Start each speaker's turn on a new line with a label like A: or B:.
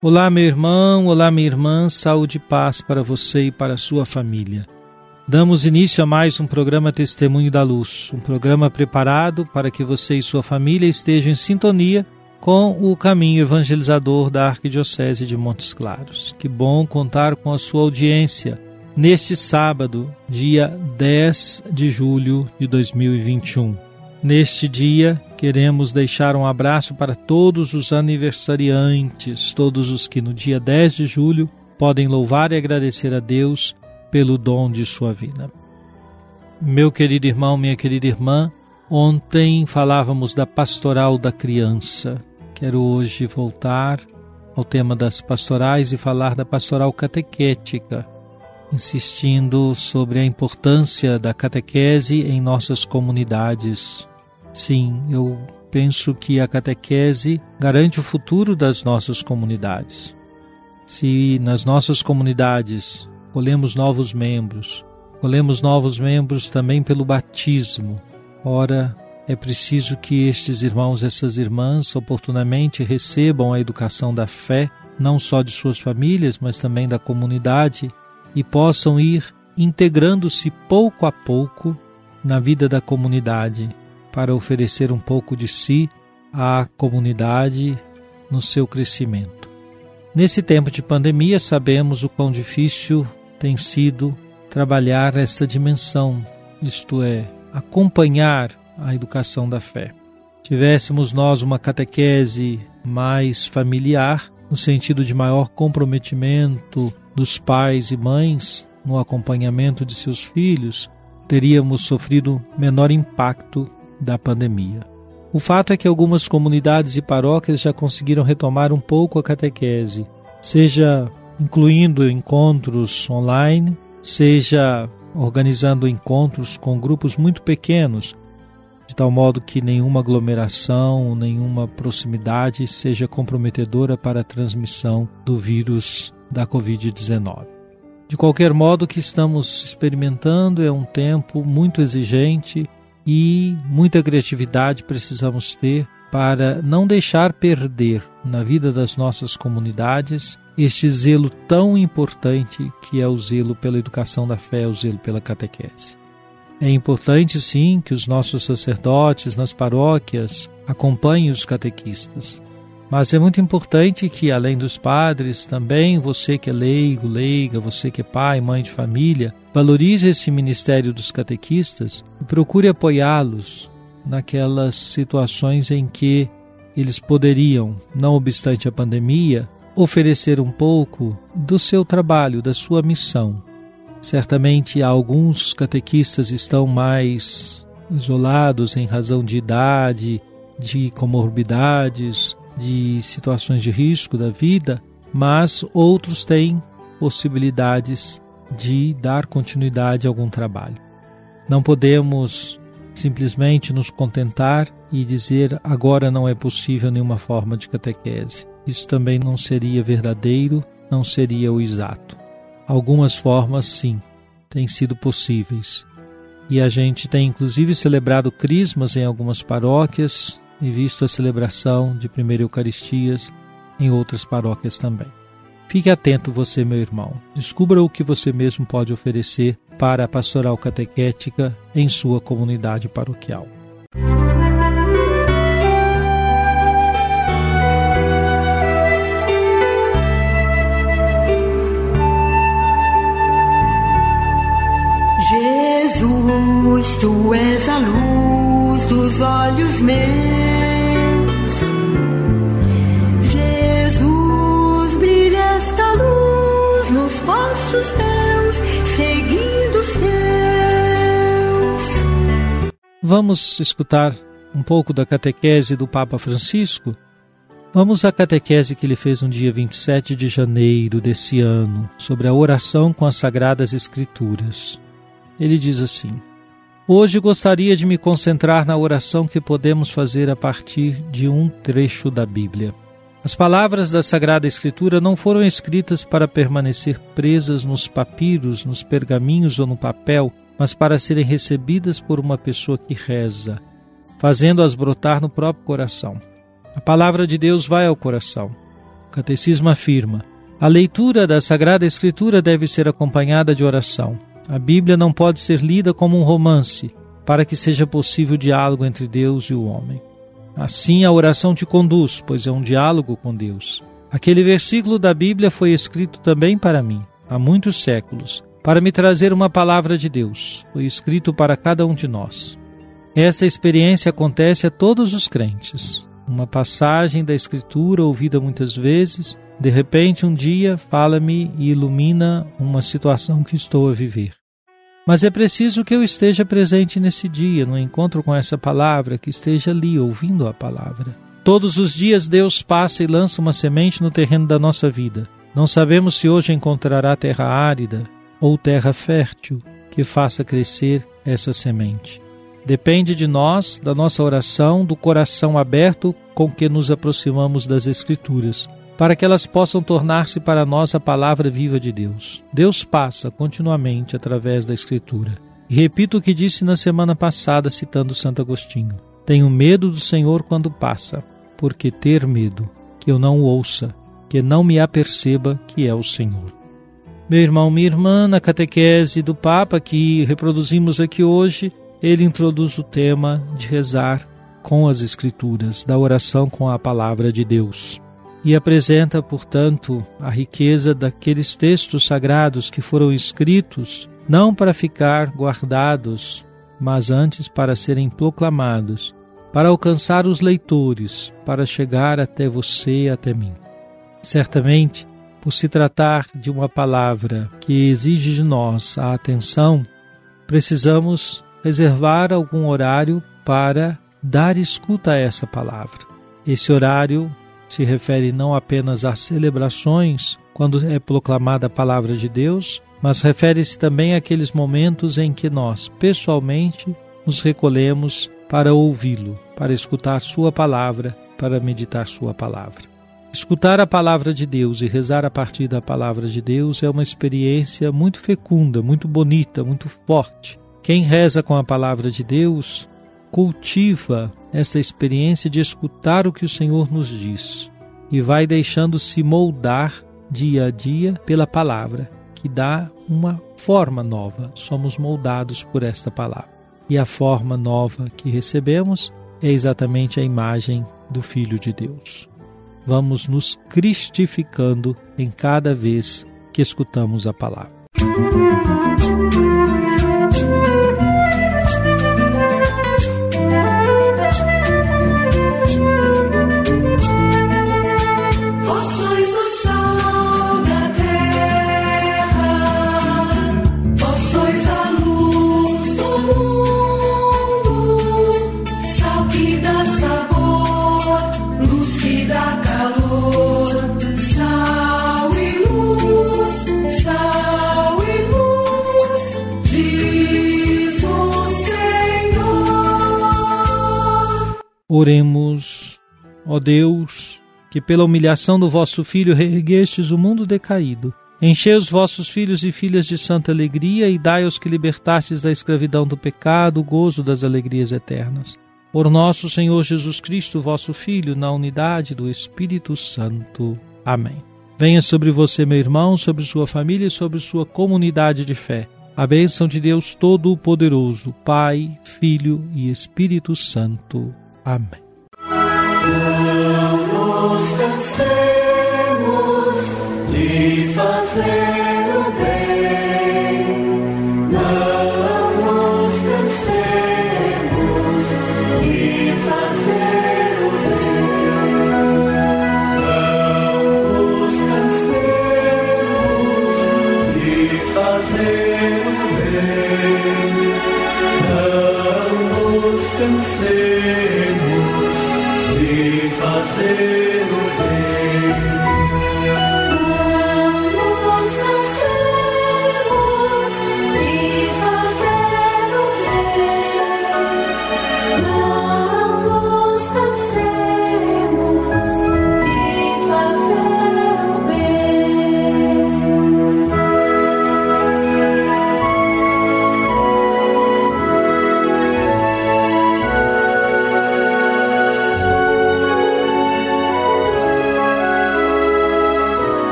A: Olá, meu irmão, olá, minha irmã, saúde e paz para você e para a sua família. Damos início a mais um programa Testemunho da Luz, um programa preparado para que você e sua família estejam em sintonia com o caminho evangelizador da Arquidiocese de Montes Claros. Que bom contar com a sua audiência neste sábado, dia 10 de julho de 2021. Neste dia, queremos deixar um abraço para todos os aniversariantes, todos os que no dia 10 de julho podem louvar e agradecer a Deus pelo dom de sua vida. Meu querido irmão, minha querida irmã, ontem falávamos da pastoral da criança. Quero hoje voltar ao tema das pastorais e falar da pastoral catequética, insistindo sobre a importância da catequese em nossas comunidades. Sim, eu penso que a catequese garante o futuro das nossas comunidades. Se nas nossas comunidades colhemos novos membros, colhemos novos membros também pelo batismo, ora, é preciso que estes irmãos e essas irmãs oportunamente recebam a educação da fé, não só de suas famílias, mas também da comunidade, e possam ir integrando-se pouco a pouco na vida da comunidade, para oferecer um pouco de si à comunidade no seu crescimento. Nesse tempo de pandemia, sabemos o quão difícil tem sido trabalhar esta dimensão, isto é, acompanhar a educação da fé. Tivéssemos nós uma catequese mais familiar, no sentido de maior comprometimento dos pais e mães no acompanhamento de seus filhos, teríamos sofrido menor impacto da pandemia. O fato é que algumas comunidades e paróquias já conseguiram retomar um pouco a catequese, seja incluindo encontros online, seja organizando encontros com grupos muito pequenos, de tal modo que nenhuma aglomeração, nenhuma proximidade seja comprometedora para a transmissão do vírus da Covid-19. De qualquer modo, o que estamos experimentando é um tempo muito exigente e muita criatividade precisamos ter para não deixar perder na vida das nossas comunidades este zelo tão importante que é o zelo pela educação da fé, o zelo pela catequese. É importante sim que os nossos sacerdotes nas paróquias acompanhem os catequistas. Mas é muito importante que, além dos padres, também você que é leigo, leiga, você que é pai, mãe de família, valorize esse ministério dos catequistas e procure apoiá-los naquelas situações em que eles poderiam, não obstante a pandemia, oferecer um pouco do seu trabalho, da sua missão. Certamente alguns catequistas estão mais isolados em razão de idade, de comorbidades, de situações de risco da vida, mas outros têm possibilidades de dar continuidade a algum trabalho. Não podemos simplesmente nos contentar e dizer agora não é possível nenhuma forma de catequese. Isso também não seria verdadeiro, não seria o exato. Algumas formas, sim, têm sido possíveis. E a gente tem inclusive celebrado crismas em algumas paróquias e visto a celebração de primeira Eucaristias em outras paróquias também. Fique atento você, meu irmão. Descubra o que você mesmo pode oferecer para a pastoral catequética em sua comunidade paroquial.
B: Jesus, tu és a luz dos olhos meus. Passos meus, seguindo os teus.
A: Vamos escutar um pouco da catequese do Papa Francisco? Vamos à catequese que ele fez no dia 27 de janeiro desse ano, sobre a oração com as Sagradas Escrituras. Ele diz assim: Hoje gostaria de me concentrar na oração que podemos fazer a partir de um trecho da Bíblia. As palavras da Sagrada Escritura não foram escritas para permanecer presas nos papiros, nos pergaminhos ou no papel, mas para serem recebidas por uma pessoa que reza, fazendo-as brotar no próprio coração. A palavra de Deus vai ao coração. O catecismo afirma: a leitura da Sagrada Escritura deve ser acompanhada de oração. A Bíblia não pode ser lida como um romance, para que seja possível diálogo entre Deus e o homem. Assim a oração te conduz, pois é um diálogo com Deus. Aquele versículo da Bíblia foi escrito também para mim, há muitos séculos, para me trazer uma palavra de Deus. Foi escrito para cada um de nós. Esta experiência acontece a todos os crentes uma passagem da Escritura ouvida muitas vezes, de repente um dia fala-me e ilumina uma situação que estou a viver. Mas é preciso que eu esteja presente nesse dia, no encontro com essa palavra, que esteja ali ouvindo a palavra. Todos os dias Deus passa e lança uma semente no terreno da nossa vida. Não sabemos se hoje encontrará terra árida ou terra fértil que faça crescer essa semente. Depende de nós, da nossa oração, do coração aberto com que nos aproximamos das Escrituras, para que elas possam tornar-se para nós a palavra viva de Deus. Deus passa continuamente através da Escritura. E repito o que disse na semana passada, citando Santo Agostinho: Tenho medo do Senhor quando passa, porque ter medo, que eu não o ouça, que não me aperceba que é o Senhor. Meu irmão, minha irmã, na catequese do Papa que reproduzimos aqui hoje, ele introduz o tema de rezar com as Escrituras, da oração com a palavra de Deus. E apresenta, portanto, a riqueza daqueles textos sagrados que foram escritos não para ficar guardados, mas antes para serem proclamados, para alcançar os leitores, para chegar até você e até mim. Certamente, por se tratar de uma palavra que exige de nós a atenção, precisamos reservar algum horário para dar escuta a essa palavra. Esse horário se refere não apenas às celebrações, quando é proclamada a palavra de Deus, mas refere-se também àqueles momentos em que nós, pessoalmente, nos recolhemos para ouvi-lo, para escutar Sua palavra, para meditar Sua palavra. Escutar a palavra de Deus e rezar a partir da palavra de Deus é uma experiência muito fecunda, muito bonita, muito forte quem reza com a palavra de Deus cultiva esta experiência de escutar o que o Senhor nos diz e vai deixando-se moldar dia a dia pela palavra, que dá uma forma nova. Somos moldados por esta palavra. E a forma nova que recebemos é exatamente a imagem do Filho de Deus. Vamos nos cristificando em cada vez que escutamos a palavra. Música Oremos, ó Deus, que pela humilhação do vosso Filho reerguestes o mundo decaído. Enchei os vossos filhos e filhas de santa alegria e dai aos que libertastes da escravidão do pecado o gozo das alegrias eternas. Por nosso Senhor Jesus Cristo, vosso Filho, na unidade do Espírito Santo. Amém. Venha sobre você, meu irmão, sobre sua família e sobre sua comunidade de fé. A bênção de Deus Todo-Poderoso, Pai, Filho e Espírito Santo. Amém. Vamos cansemos de fazer